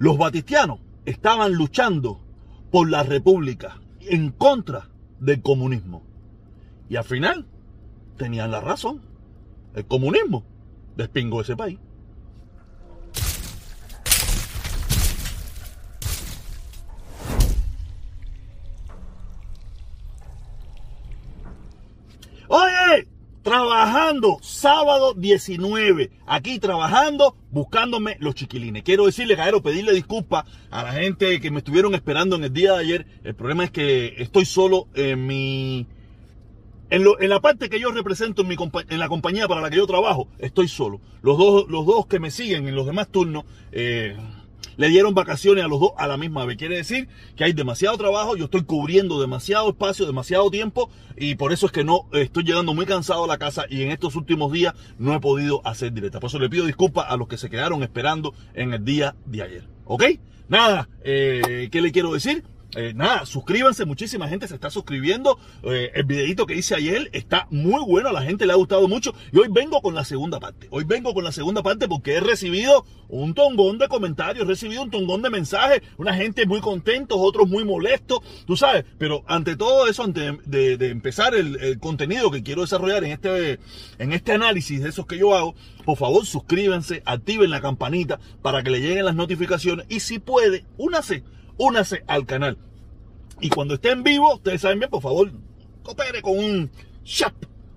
Los batistianos estaban luchando por la república, en contra del comunismo. Y al final tenían la razón. El comunismo despingó ese país. Trabajando sábado 19, aquí trabajando, buscándome los chiquilines. Quiero decirle, Caero, pedirle disculpas a la gente que me estuvieron esperando en el día de ayer. El problema es que estoy solo en mi... En, la parte que yo represento en, mi en la compañía para la que yo trabajo, estoy solo. Los dos, los dos que me siguen en los demás turnos eh, le dieron vacaciones a los dos a la misma vez. Quiere decir que hay demasiado trabajo, yo estoy cubriendo demasiado espacio, demasiado tiempo y por eso es que no estoy llegando muy cansado a la casa y en estos últimos días no he podido hacer directa. Por eso le pido disculpas a los que se quedaron esperando en el día de ayer. ¿Ok? Nada, eh, ¿qué le quiero decir? Eh, nada, suscríbanse, muchísima gente se está suscribiendo. Eh, el videito que hice ayer está muy bueno, a la gente le ha gustado mucho. Y hoy vengo con la segunda parte. Hoy vengo con la segunda parte porque he recibido un tongón de comentarios, he recibido un tongón de mensajes, una gente muy contentos, otros muy molestos, tú sabes. Pero ante todo eso, antes de, empezar el, el contenido que quiero desarrollar en este, en este análisis de esos que yo hago, por favor suscríbanse, activen la campanita para que le lleguen las notificaciones y si puede, únase únase al canal. Y cuando esté en vivo, ustedes saben bien, por favor, coopere con un chap,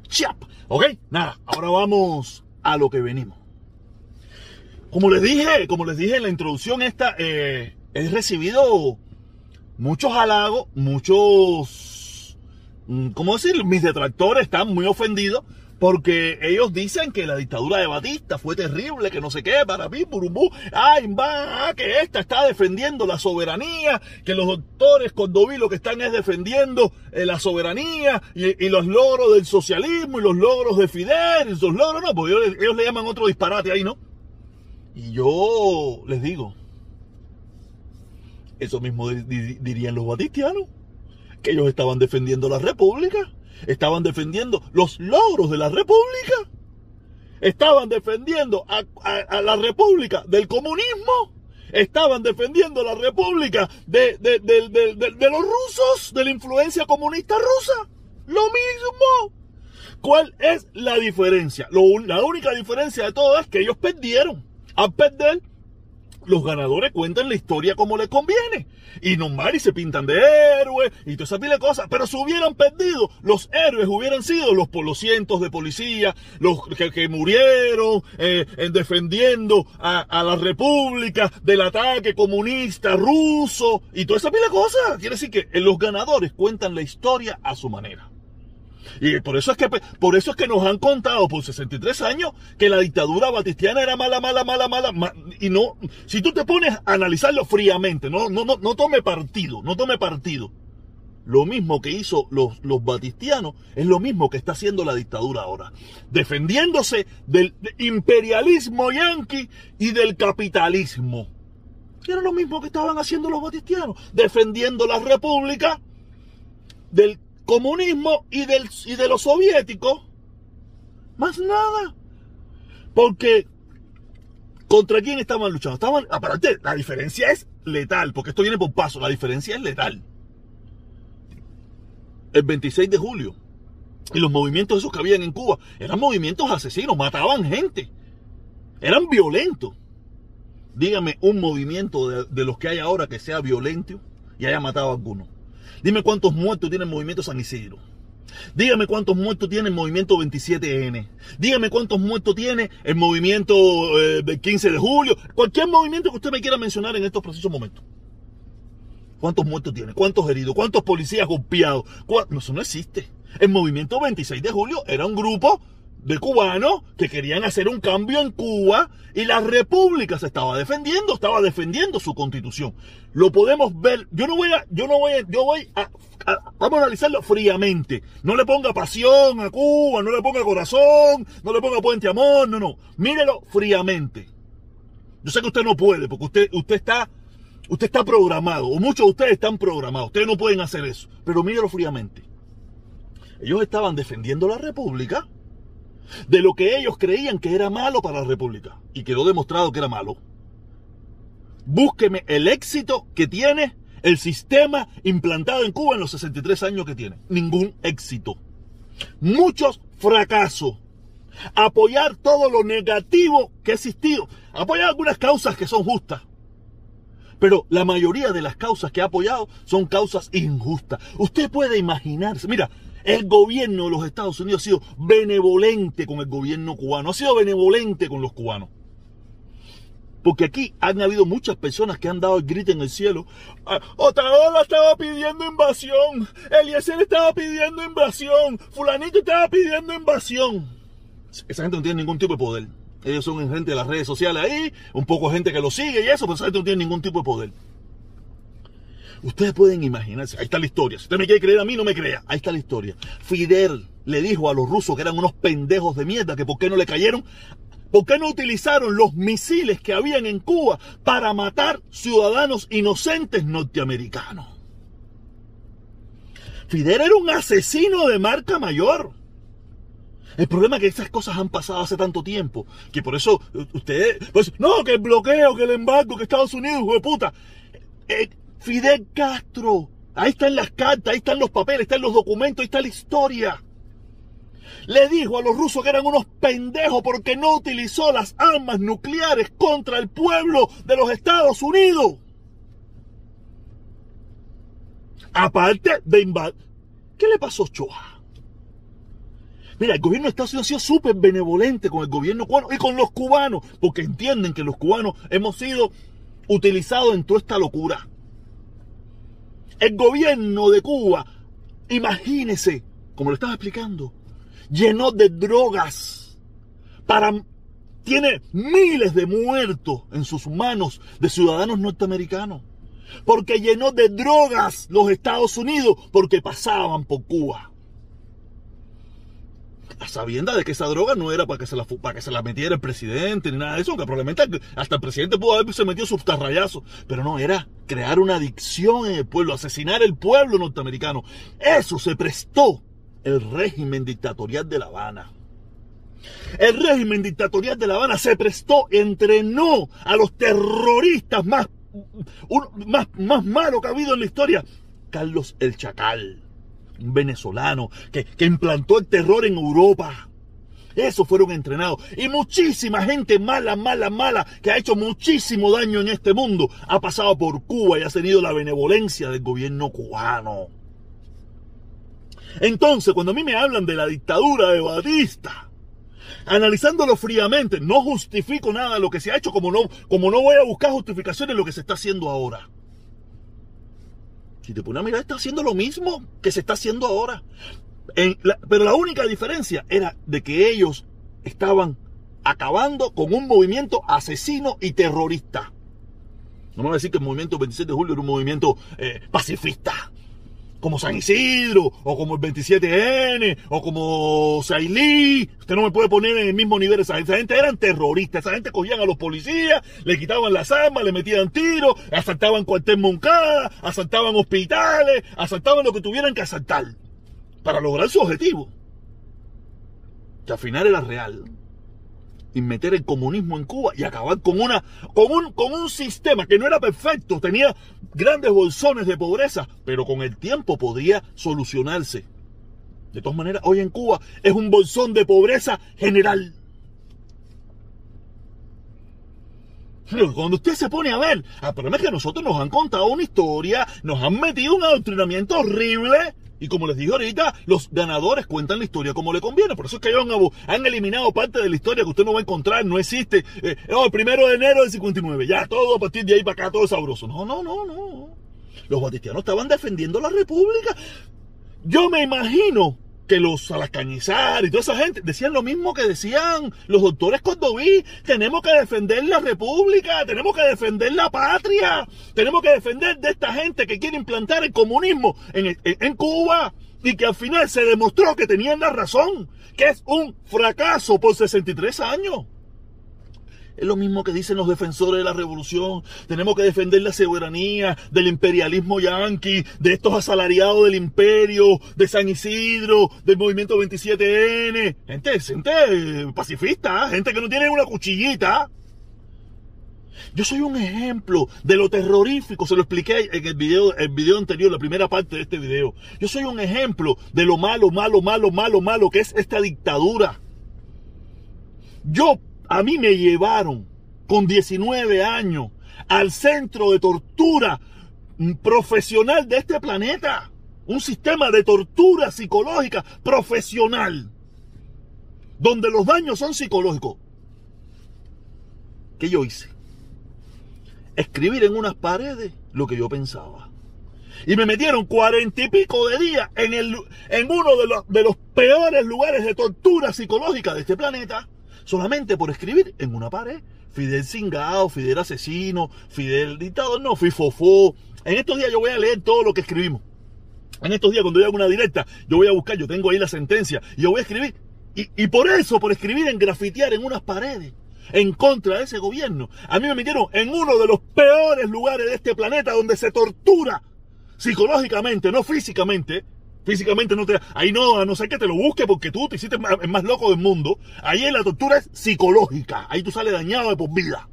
chap. ¿Ok? Nada, ahora vamos a lo que venimos. Como les dije, como les dije en la introducción esta, eh, he recibido muchos halagos, muchos, mm, ¿cómo decir? Mis detractores están muy ofendidos porque ellos dicen que la dictadura de Batista fue terrible, que no sé qué, para mí, burumbú, ay, va, que esta está defendiendo la soberanía, que los doctores Cordoví lo que están es defendiendo eh, la soberanía y, los logros del socialismo y los logros de Fidel, y esos logros, no, porque ellos, le llaman otro disparate ahí, ¿no? Y yo les digo, eso mismo di- di- dirían los batistianos, que ellos estaban defendiendo la república, estaban defendiendo los logros de la república, estaban defendiendo a, la república del comunismo, estaban defendiendo la república de, los rusos, de la influencia comunista rusa. Lo mismo. ¿Cuál es la diferencia? La única diferencia de todo es que ellos perdieron. Al perder, los ganadores cuentan la historia como les conviene. Y normal y se pintan de héroes y toda esa pila de cosas. Pero si hubieran perdido, los héroes hubieran sido los, los cientos de policías, los que, que murieron eh, en defendiendo a, a la república del ataque comunista ruso y toda esa pila de cosas. Quiere decir que los ganadores cuentan la historia a su manera. Y por eso es que por eso es que nos han contado por 63 años que la dictadura batistiana era mala, mala, mala, mala, ma- y no si tú te pones a analizarlo fríamente, no no no, no tome partido, no tome partido. Lo mismo que hizo los, los batistianos es lo mismo que está haciendo la dictadura ahora, defendiéndose del imperialismo yanqui y del capitalismo. Era lo mismo que estaban haciendo los batistianos, defendiendo la república del comunismo y, de los soviéticos. Más nada. Porque, ¿contra quién estaban luchando? Estaban, aparte, la diferencia es letal, porque esto viene por paso, la diferencia es letal. El 26 de julio, y los movimientos esos que habían en Cuba, eran movimientos asesinos, mataban gente, eran violentos. Dígame un movimiento de, de los que hay ahora que sea violento y haya matado a alguno. Dime cuántos muertos tiene el movimiento San Isidro. Dígame cuántos muertos tiene el movimiento 27N. Dígame cuántos muertos tiene el movimiento eh, del 15 de julio. Cualquier movimiento que usted me quiera mencionar en estos precisos momentos. ¿Cuántos muertos tiene? ¿Cuántos heridos? ¿Cuántos policías golpeados? ¿Cuá- No, eso no existe. El movimiento 26 de julio era un grupo de cubanos que querían hacer un cambio en Cuba y la república se estaba defendiendo, estaba defendiendo su constitución. Lo podemos ver, yo no voy a, yo no voy a, yo voy a, vamos a analizarlo fríamente. No le ponga pasión a Cuba, no le ponga corazón, no le ponga puente amor, no, no. Mírelo fríamente. Yo sé que usted no puede, porque usted, usted está, usted está programado, o muchos de ustedes están programados, ustedes no pueden hacer eso, pero mírelo fríamente. Ellos estaban defendiendo la república de lo que ellos creían que era malo para la república, y quedó demostrado que era malo. búsqueme el éxito que tiene el sistema implantado en Cuba en los 63 años que tiene. Ningún éxito. Muchos fracasos. Apoyar todo lo negativo que ha existido. Apoyar algunas causas que son justas. Pero la mayoría de las causas que ha apoyado son causas injustas. Usted puede imaginarse, mira, el gobierno de los Estados Unidos ha sido benevolente con el gobierno cubano, ha sido benevolente con los cubanos. Porque aquí han habido muchas personas que han dado el grito en el cielo. Ah, Otaola estaba pidiendo invasión. Eliezer estaba pidiendo invasión. Fulanito estaba pidiendo invasión. Esa gente no tiene ningún tipo de poder. Ellos son gente de las redes sociales ahí, un poco gente que lo sigue y eso, pero esa gente no tiene ningún tipo de poder. Ustedes pueden imaginarse, ahí está la historia. Si usted me quiere creer a mí, no me crea. Ahí está la historia. Fidel le dijo a los rusos que eran unos pendejos de mierda, que por qué no le cayeron ¿Por qué no utilizaron los misiles que habían en Cuba para matar ciudadanos inocentes norteamericanos? Fidel era un asesino de marca mayor. El problema es que esas cosas han pasado hace tanto tiempo que por eso ustedes, pues, no, que el bloqueo, que el embargo, que Estados Unidos, hijo de puta. Eh, Fidel Castro, ahí están las cartas, ahí están los papeles, están los documentos, ahí está la historia le dijo a los rusos que eran unos pendejos porque no utilizó las armas nucleares contra el pueblo de los Estados Unidos. Aparte de invadir. ¿Qué le pasó a? Mira, el gobierno de Estados Unidos ha sido súper benevolente con el gobierno cubano y con los cubanos, porque entienden que los cubanos hemos sido utilizados en toda esta locura. El gobierno de Cuba, imagínese, como lo estaba explicando, llenó de drogas. Para, tiene miles de muertos en sus manos de ciudadanos norteamericanos. Porque llenó de drogas los Estados Unidos porque pasaban por Cuba. A sabienda de que esa droga no era para que se la, para que se la metiera el presidente ni nada de eso, aunque probablemente hasta el presidente pudo haberse metido sus tarrayazos, pero no, era crear una adicción en el pueblo, asesinar el pueblo norteamericano. Eso se prestó el régimen dictatorial de La Habana. El régimen dictatorial de La Habana se prestó, entrenó a los terroristas más, más, más malos que ha habido en la historia. Carlos el Chacal, un venezolano que, que implantó el terror en Europa. Esos fueron entrenados. Y muchísima gente mala, mala, mala, que ha hecho muchísimo daño en este mundo, ha pasado por Cuba y ha tenido la benevolencia del gobierno cubano. Entonces, cuando a mí me hablan de la dictadura de Batista, analizándolo fríamente, no justifico nada de lo que se ha hecho, como no, como no voy a buscar justificaciones de lo que se está haciendo ahora. Si te pones a mirar, está haciendo lo mismo que se está haciendo ahora. pero la única diferencia era de que ellos estaban acabando con un movimiento asesino y terrorista. No me voy a decir que el movimiento 27 de julio era un movimiento eh, pacifista como San Isidro, o como el 27N, o como Sailí. Usted no me puede poner en el mismo nivel. Esa, esa gente eran terroristas. Esa gente cogían a los policías, le quitaban las armas, le metían tiros, asaltaban cuartel Moncada, asaltaban hospitales, asaltaban lo que tuvieran que asaltar para lograr su objetivo. Que al final era real y meter el comunismo en Cuba y acabar con, una, con, un, con un sistema que no era perfecto, tenía grandes bolsones de pobreza, pero con el tiempo podría solucionarse. De todas maneras, hoy en Cuba es un bolsón de pobreza general. Cuando usted se pone a ver, el problema es que nosotros nos han contado una historia, nos han metido un adoctrinamiento horrible y como les dije ahorita, los ganadores cuentan la historia como le conviene. Por eso es que ellos han, eliminado parte de la historia que usted no va a encontrar, no existe. Eh, el primero de enero del 59, ya todo a partir de ahí para acá, todo sabroso. No, no, no, no. Los batistianos estaban defendiendo la república. Yo me imagino que los Alacañizar y toda esa gente decían lo mismo que decían los doctores Cordoví. Tenemos que defender la república, tenemos que defender la patria, tenemos que defender de esta gente que quiere implantar el comunismo en, en Cuba y que al final se demostró que tenían la razón, que es un fracaso por 63 años. Es lo mismo que dicen los defensores de la revolución. Tenemos que defender la soberanía del imperialismo yanqui, de estos asalariados del imperio, de San Isidro, del movimiento 27N. Gente, gente pacifista, gente que no tiene una cuchillita. Yo soy un ejemplo de lo terrorífico, se lo expliqué en el video, el video anterior, la primera parte de este video. Yo soy un ejemplo de lo malo, malo, malo, malo, malo que es esta dictadura. Yo, a mí me llevaron con 19 años al centro de tortura profesional de este planeta. Un sistema de tortura psicológica profesional. Donde los daños son psicológicos. ¿Qué yo hice? Escribir en unas paredes lo que yo pensaba. Y me metieron cuarenta y pico de días en, el, en uno de los, de los peores lugares de tortura psicológica de este planeta. Solamente por escribir en una pared. Fidel cingado, Fidel asesino, Fidel dictador, no, fui fofó. En estos días yo voy a leer todo lo que escribimos. En estos días cuando yo hago una directa, yo voy a buscar, yo tengo ahí la sentencia, y yo voy a escribir. Y, y por eso, por escribir en grafitear en unas paredes, en contra de ese gobierno, a mí me metieron en uno de los peores lugares de este planeta donde se tortura psicológicamente, no físicamente, Físicamente no te. Ahí no, a no ser que te lo busque porque tú te hiciste el más loco del mundo. Ahí la tortura es psicológica. Ahí tú sales dañado de por vida.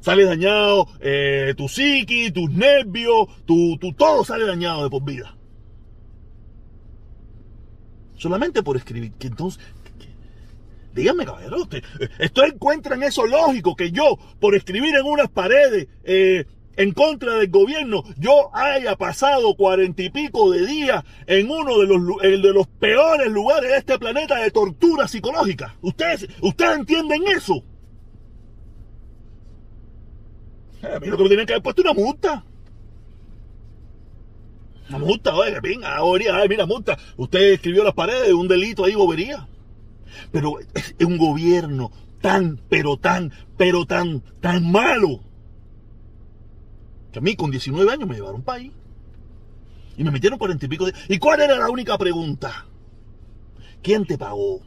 Sales dañado eh, tu psiqui, tus nervios, tu, tu, todo sale dañado de por vida. Solamente por escribir. Que entonces. Dígame, caballero, usted, esto encuentran eso lógico que yo, por escribir en unas paredes, eh, en contra del gobierno, yo haya pasado cuarenta y pico de días en uno de los, de los peores lugares de este planeta de tortura psicológica. ¿Ustedes, ustedes entienden eso? A mí lo que me tienen que haber puesto una multa. Una multa, oye, venga, bobería, mira, multa. Usted escribió las paredes, un delito ahí, bobería. Pero es un gobierno tan, pero tan, pero tan, tan malo que a mí con 19 años me llevaron país. Y me metieron cuarenta y pico de... ¿Y cuál era la única pregunta? ¿Quién te pagó?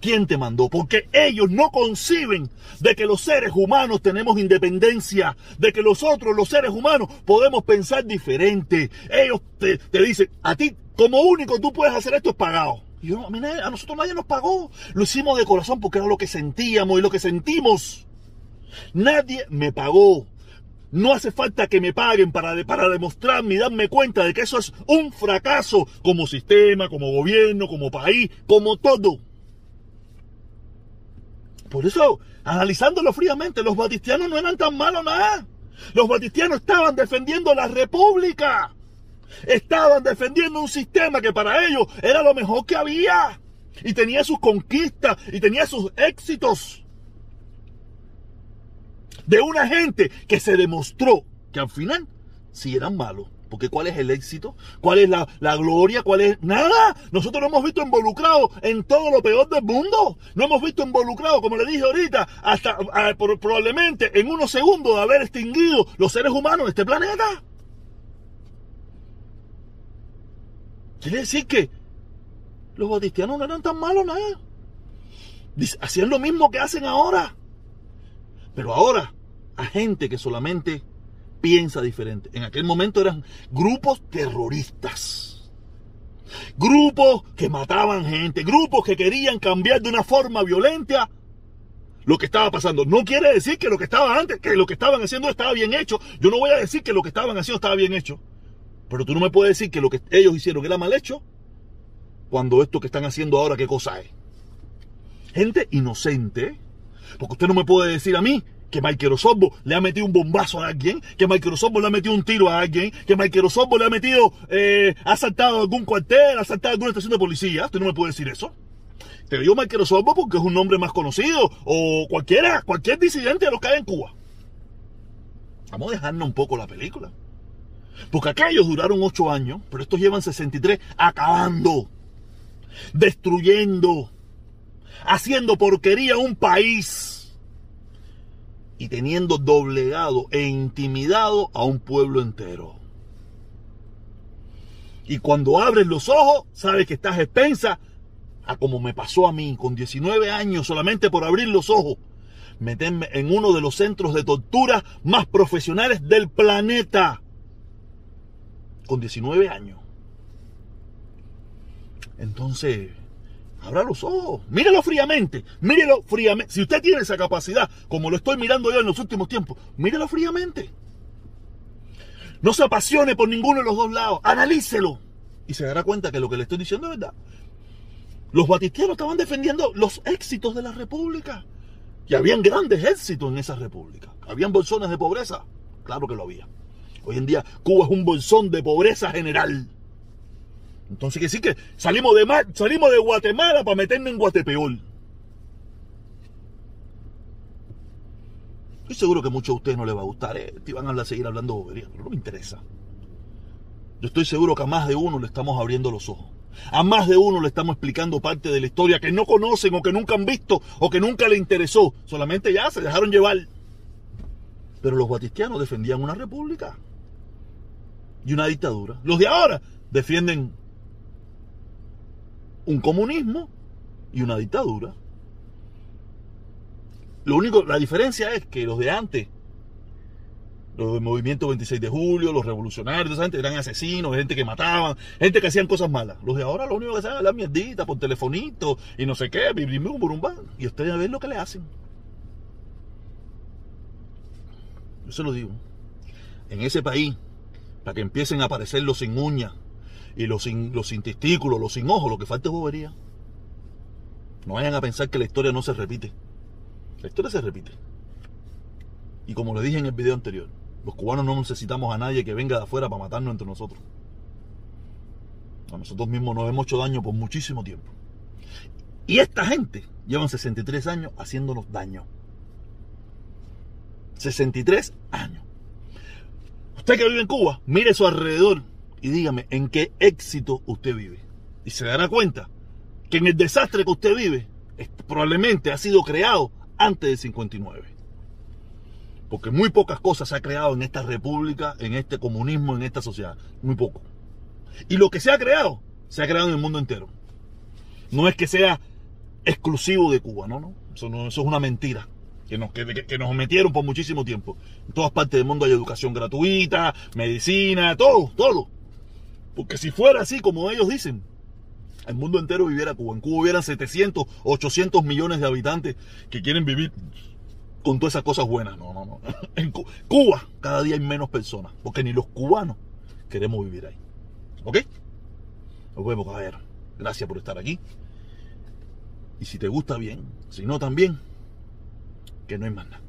¿Quién te mandó? Porque ellos no conciben de que los seres humanos tenemos independencia, de que nosotros, los seres humanos, podemos pensar diferente. Ellos te, te dicen, a ti, como único tú puedes hacer esto es pagado. Y yo, a, mí, a nosotros nadie nos pagó. Lo hicimos de corazón porque era lo que sentíamos y lo que sentimos. Nadie me pagó. No hace falta que me paguen para, para demostrarme y darme cuenta de que eso es un fracaso como sistema, como gobierno, como país, como todo. Por eso, analizándolo fríamente, los batistianos no eran tan malos nada. Los batistianos estaban defendiendo la república. Estaban defendiendo un sistema que para ellos era lo mejor que había. Y tenía sus conquistas y tenía sus éxitos de una gente que se demostró que al final sí eran malos. Porque ¿cuál es el éxito? ¿Cuál es la, gloria? ¿Cuál es? Nada. Nosotros no hemos visto involucrados en todo lo peor del mundo. No hemos visto involucrados, como le dije ahorita, hasta probablemente en unos segundos de haber extinguido los seres humanos de este planeta. Quiere decir que los batistianos no eran tan malos nada. Hacían lo mismo que hacen ahora. Pero ahora gente que solamente piensa diferente. En aquel momento eran grupos terroristas. Grupos que mataban gente, grupos que querían cambiar de una forma violenta lo que estaba pasando. No quiere decir que lo que estaba antes, que lo que estaban haciendo estaba bien hecho. Yo no voy a decir que lo que estaban haciendo estaba bien hecho. Pero tú no me puedes decir que lo que ellos hicieron era mal hecho cuando esto que están haciendo ahora, ¿qué cosa es? Gente inocente. Porque usted no me puede decir a mí que Osorbo le ha metido un bombazo a alguien, que Osorbo le ha metido un tiro a alguien, que Osorbo le ha metido, eh, ha saltado algún cuartel, ha saltado alguna estación de policía. Usted no me puede decir eso. Te digo Osorbo porque es un nombre más conocido, o cualquiera, cualquier disidente de los que hay en Cuba. Vamos a dejarnos un poco la película. Porque aquellos duraron ocho años, pero estos llevan 63 acabando, destruyendo, haciendo porquería un país y teniendo doblegado e intimidado a un pueblo entero. Y cuando abres los ojos, sabes que estás expensa a como me pasó a mí con 19 años solamente por abrir los ojos, meterme en uno de los centros de tortura más profesionales del planeta. Con 19 años. Entonces, Abra los ojos, mírelo fríamente, mírelo fríamente. Si usted tiene esa capacidad, como lo estoy mirando yo en los últimos tiempos, mírelo fríamente. No se apasione por ninguno de los dos lados, analícelo. Y se dará cuenta que lo que le estoy diciendo es verdad. Los batistianos estaban defendiendo los éxitos de la República. Y habían grandes éxitos en esa República. Habían bolsones de pobreza. Claro que lo había. Hoy en día Cuba es un bolsón de pobreza general. Entonces que sí que salimos de, salimos de Guatemala para meternos en Guatepeor. Estoy seguro que a muchos de ustedes no les va a gustar. ¿eh? Te van a seguir hablando bobería, pero no me interesa. Yo estoy seguro que a más de uno le estamos abriendo los ojos. A más de uno le estamos explicando parte de la historia que no conocen o que nunca han visto o que nunca le interesó. Solamente ya se dejaron llevar. Pero los batistianos defendían una república y una dictadura. Los de ahora defienden un comunismo y una dictadura. Lo único, la diferencia es que los de antes, los del movimiento 26 de julio, los revolucionarios, esa eran asesinos, gente que mataban, gente que hacían cosas malas. Los de ahora lo único que hacen es la mierdita por telefonito y no sé qué, y ustedes a ver lo que le hacen. Yo se lo digo. En ese país, para que empiecen a aparecer los sin uñas, y los sin, los sin testículos, los sin ojos, lo que falta es bobería. No vayan a pensar que la historia no se repite. La historia se repite. Y como le dije en el video anterior, los cubanos no necesitamos a nadie que venga de afuera para matarnos entre nosotros. A nosotros mismos nos hemos hecho daño por muchísimo tiempo. Y esta gente llevan 63 años haciéndonos daño. 63 años. Usted que vive en Cuba, mire su alrededor y dígame en qué éxito usted vive. Y se dará cuenta que en el desastre que usted vive probablemente ha sido creado antes del 59. Porque muy pocas cosas se ha creado en esta república, en este comunismo, en esta sociedad. Muy poco. Y lo que se ha creado, se ha creado en el mundo entero. No es que sea exclusivo de Cuba, no, no. Eso, no, eso es una mentira. Que nos, que, que nos metieron por muchísimo tiempo. En todas partes del mundo hay educación gratuita, medicina, todo, todo. Porque si fuera así, como ellos dicen, el mundo entero viviera Cuba. En Cuba hubieran 700, 800 millones de habitantes que quieren vivir con todas esas cosas buenas. No, no, no. En Cuba cada día hay menos personas, porque ni los cubanos queremos vivir ahí. ¿Ok? Nos vemos, caballero. Gracias por estar aquí. Y si te gusta bien, si no también, que no hay más nada.